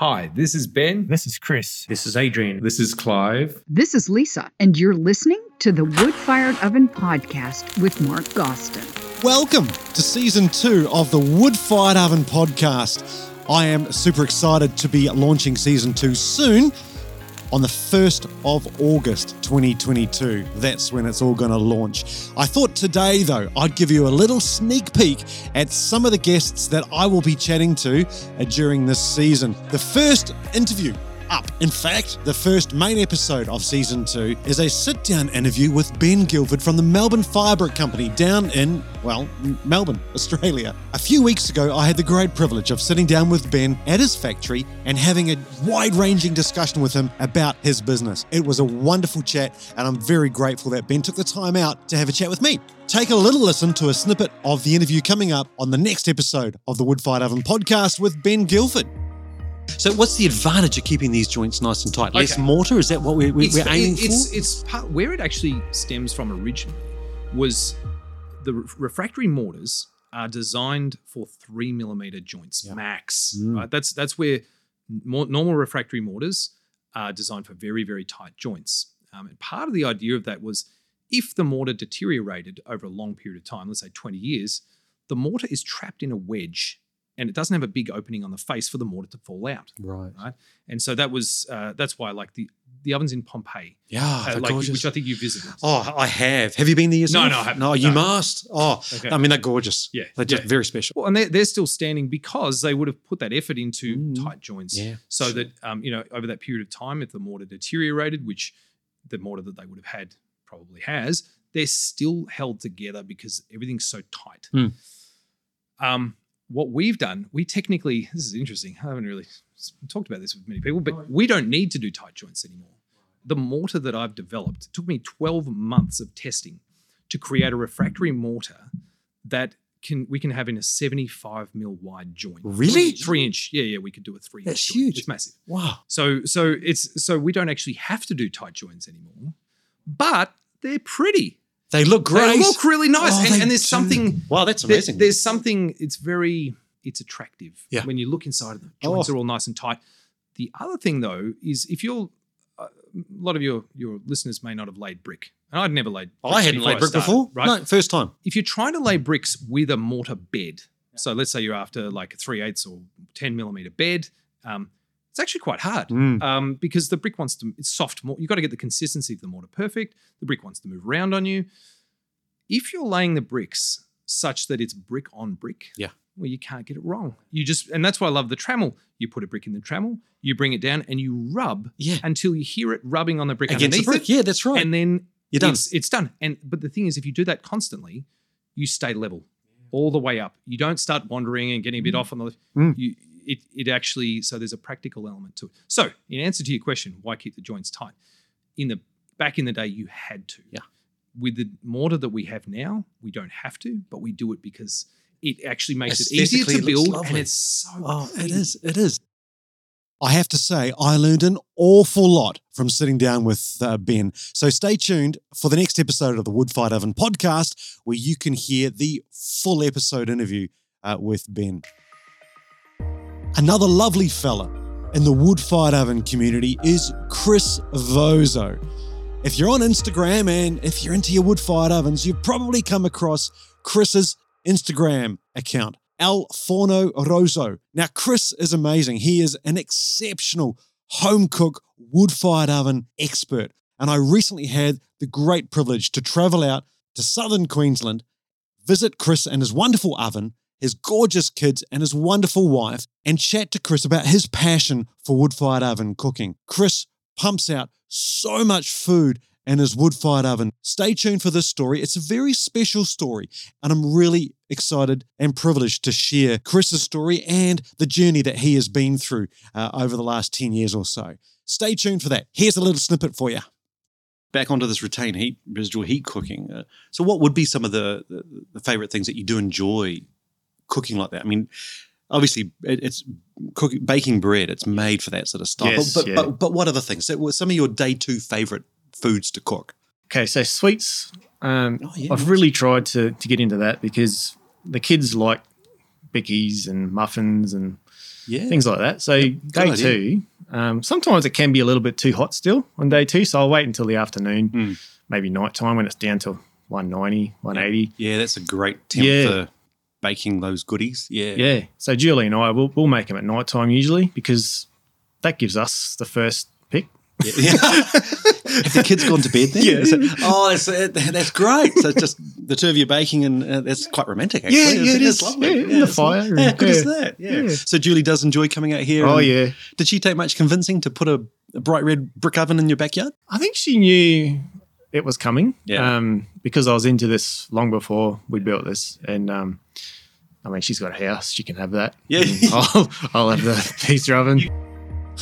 Hi, this is Ben. This is Chris. This is Adrian. This is Clive. This is Lisa, and you're listening to the Wood Fired Oven Podcast with Mark Gostin. Welcome to season two of the Wood Fired Oven Podcast. I am super excited to be launching season two soon on the 1st of August 2022. That's when it's all going to launch. I thought today, though, I'd give you a little sneak peek at some of the guests that I will be chatting to uh, during this season. The first interview up. In fact, the first main episode of season two is a sit down interview with Ben Guilford from the Melbourne Firebrick Company down in, well, Melbourne, Australia. A few weeks ago, I had the great privilege of sitting down with Ben at his factory and having a wide ranging discussion with him about his business. It was a wonderful chat, and I'm very grateful that Ben took the time out to have a chat with me. Take a little listen to a snippet of the interview coming up on the next episode of the Wood Fired Oven podcast with Ben Guilford. So, what's the advantage of keeping these joints nice and tight? Less Okay. mortar? Is that what we're, we're It's, aiming it's, for? it's part, where it actually stems from originally was the refractory mortars are designed for three millimeter joints Yeah. max. Mm. Right, that's that's where more, normal refractory mortars are designed for very very tight joints. Um, and part of the idea of that was if the mortar deteriorated over a long period of time, let's say twenty years, the mortar is trapped in a wedge and it doesn't have a big opening on the face for the mortar to fall out. right. Right, and so that was uh, that's why like the the ovens in Pompeii, Yeah, uh, like, which I think you visited. Oh, I have. Have you been there yourself? no, I haven't. No, you No. must. Oh, Okay. I mean, they're gorgeous. Yeah, They're just yeah. very special. Well, and they're, they're still standing because they would have put that effort into Mm. tight joints. Yeah, So sure. that um, you know, over that period of time, if the mortar deteriorated, which the mortar that they would have had probably has, they're still held together because everything's so tight. Mm. Um, what we've done, we technically, this is interesting. I haven't really talked about this with many people, but we don't need to do tight joints anymore. The mortar that I've developed it took me 12 months of testing to create a refractory mortar that can we can have in a 75 mil wide joint. Really? Three, inch. Yeah, yeah, we could do a three That's inch. joint. huge. It's massive. Wow. So so it's so we don't actually have to do tight joints anymore, but they're pretty. They look great. They look really nice, Oh, and, and there's do. something. Wow, that's there- amazing. there's something. It's very. It's attractive. Yeah. When you look inside of them, joints Oh. are all nice and tight. The other thing though is if you're uh, a lot of your your listeners may not have laid brick, and I'd never laid. I hadn't before laid brick started, before. right? No, first time. if you're trying to lay bricks with a mortar bed, so let's say you're after like a three eighths or ten millimeter bed, um, it's actually quite hard Mm. um, because the brick wants to. It's soft. More, you've got to get the consistency of the mortar perfect. The brick wants to move around on you. If you're laying the bricks such that it's brick on brick, Yeah. well, you can't get it wrong. You just, and that's why I love the trammel. You put a brick in the trammel, you bring it down, and you rub Yeah. until you hear it rubbing on the brick Against the brick. it, Yeah, that's right. and then You're done. It's, it's done. And but the thing is, if you do that constantly, you stay level all the way up. You don't start wandering and getting a bit off on the. Mm. You it it actually so there's a practical element to it. So in answer to your question, why keep the joints tight? In the back in the day, you had to. Yeah. With the mortar that we have now, we don't have to, but we do it because it actually makes it easier Aesthetically, to it looks build, and it's so. Oh, it pretty. is. It is. I have to say, I learned an awful lot from sitting down with uh, Ben. So stay tuned for the next episode of the Wood Fired Oven podcast, where you can hear the full episode interview uh, with Ben. Another lovely fella in the Wood Fired Oven community is Chris Vozo. If you're on Instagram and if you're into your wood fired ovens, you've probably come across Chris's Instagram account. El Forno Roso. Now, Chris is amazing. He is an exceptional home cook, wood fired oven expert. And I recently had the great privilege to travel out to southern Queensland, visit Chris and his wonderful oven, his gorgeous kids, and his wonderful wife, and chat to Chris about his passion for wood fired oven cooking. Chris pumps out so much food in his wood fired oven. Stay tuned for this story. It's a very special story, and I'm really excited and privileged to share Chris's story and the journey that he has been through uh, over the last 10 years or so. Stay tuned for that. Here's a little snippet for you. Back onto this retained heat, residual heat cooking. Uh, so, what would be some of the, the, the favorite things that you do enjoy cooking like that? I mean, obviously, it, it's cooking, baking bread. It's made for that sort of stuff. Yes, but, but, yeah. but, but what other things? So, some of your day two favorite foods to cook? Okay, so sweets. Um, Oh, yeah, I've nice. really tried to to get into that because the kids like bickies and muffins and Yeah. things like that. So day two, um, sometimes it can be a little bit too hot still on day two. So I'll wait until the afternoon, Mm. maybe night time when it's down to 190, 180. Yeah, that's a great temp Yeah. for baking those goodies. Yeah. Yeah. So Julie and I we'll, we'll make them at night time usually because that gives us the first pick. Yeah. Have the kids gone to bed then? Yeah. So- oh, that's, that's great. So it's just the two of you baking, and uh, that's quite romantic, actually. Yeah, yeah, It's lovely. Yeah, in the fire lovely. and- Yeah, good as yeah. that. Yeah. Yeah. So Julie does enjoy coming out here. Oh yeah. Did she take much convincing to put a, a bright red brick oven in your backyard? I think she knew it was coming. Yeah. Um, because I was into this long before we built this, and um, I mean, she's got a house; she can have that. Yeah. I'll, I'll have the pizza oven.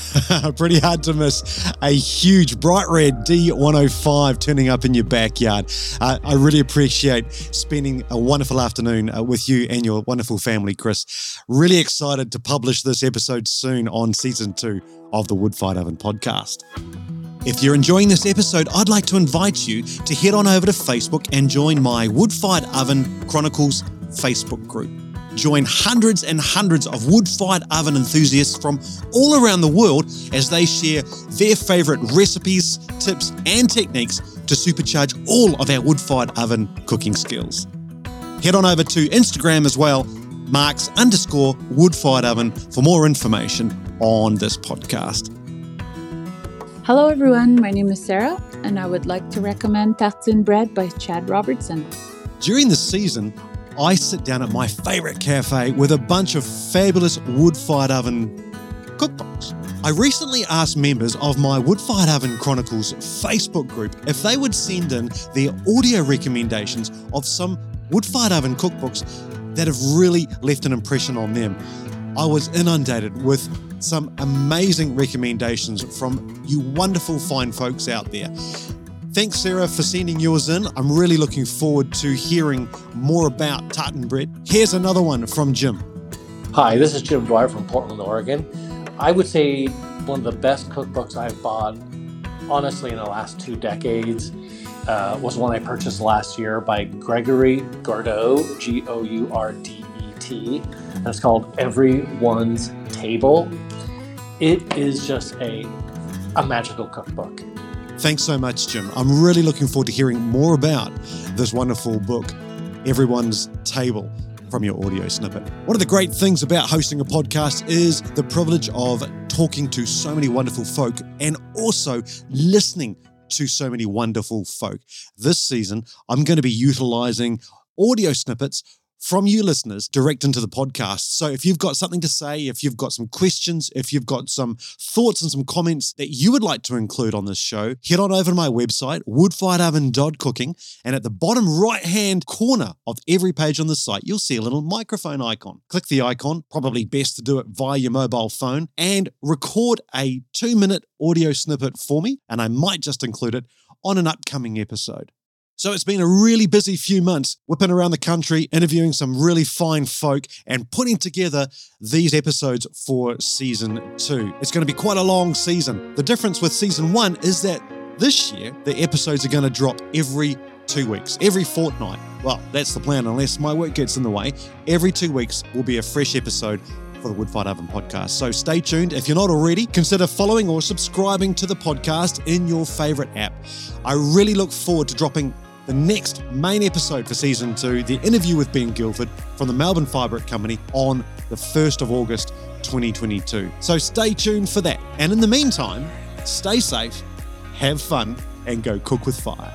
Pretty hard to miss a huge bright red D105 turning up in your backyard. Uh, I really appreciate spending a wonderful afternoon uh, with you and your wonderful family, Chris. Really excited to publish this episode soon on season two of the Wood Fired Oven podcast. If you're enjoying this episode, I'd like to invite you to head on over to Facebook and join my Wood Fired Oven Chronicles Facebook group. Join hundreds and hundreds of wood-fired oven enthusiasts from all around the world as they share their favorite recipes, tips, and techniques to supercharge all of our wood-fired oven cooking skills. Head on over to Instagram as well, marks underscore wood-fired oven for more information on this podcast. Hello, everyone. My name is Sarah, and I would like to recommend Tartine Bread by Chad Robertson. During the season, I sit down at my favorite cafe with a bunch of fabulous wood fired oven cookbooks. I recently asked members of my Wood Fired Oven Chronicles Facebook group if they would send in their audio recommendations of some wood fired oven cookbooks that have really left an impression on them. I was inundated with some amazing recommendations from you wonderful fine folks out there. Thanks, Sarah, for sending yours in. I'm really looking forward to hearing more about Tartine bread. Here's another one from Jim. Hi, this is Jim Dwyer from Portland, Oregon. I would say one of the best cookbooks I've bought, honestly, in the last two decades, uh, was one I purchased last year by Gregory Gourdet, G O U R D E T. And it's called Everyone's Table. It is just a, a magical cookbook. Thanks so much, Jim. I'm really looking forward to hearing more about this wonderful book, Everyone's Table, from your audio snippet. One of the great things about hosting a podcast is the privilege of talking to so many wonderful folk and also listening to so many wonderful folk. This season, I'm going to be utilizing audio snippets from you listeners direct into the podcast. So if you've got something to say, if you've got some questions, if you've got some thoughts and some comments that you would like to include on this show, head on over to my website, woodfiredoven.cooking, and at the bottom right hand corner of every page on the site, you'll see a little microphone icon. Click the icon, probably best to do it via your mobile phone, and record a two minute audio snippet for me, and I might just include it on an upcoming episode. So it's been a really busy few months whipping around the country, interviewing some really fine folk, and putting together these episodes for season two. It's going to be quite a long season. The difference with season one is that this year, the episodes are going to drop every two weeks, every fortnight. Well, that's the plan, unless my work gets in the way. Every two weeks will be a fresh episode for the Wood Fired Oven podcast. So stay tuned. If you're not already, consider following or subscribing to the podcast in your favorite app. I really look forward to dropping the next main episode for season two, the interview with Ben Guilford from the Melbourne Firebrick Company on the 1st of August 2022. So stay tuned for that. And in the meantime, stay safe, have fun, and go cook with fire.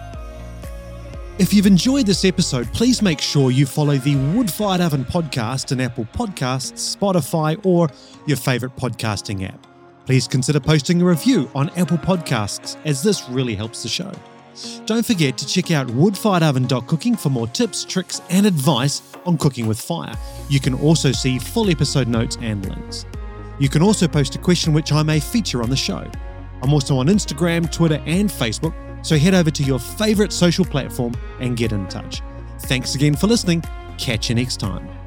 If you've enjoyed this episode, please make sure you follow the Wood Fired Oven podcast in Apple Podcasts, Spotify, or your favorite podcasting app. Please consider posting a review on Apple Podcasts, as this really helps the show. Don't forget to check out woodfiredoven.cooking for more tips, tricks, and advice on cooking with fire. You can also see full episode notes and links. You can also post a question which I may feature on the show. I'm also on Instagram, Twitter, and Facebook, so head over to your favorite social platform and get in touch. Thanks again for listening. Catch you next time.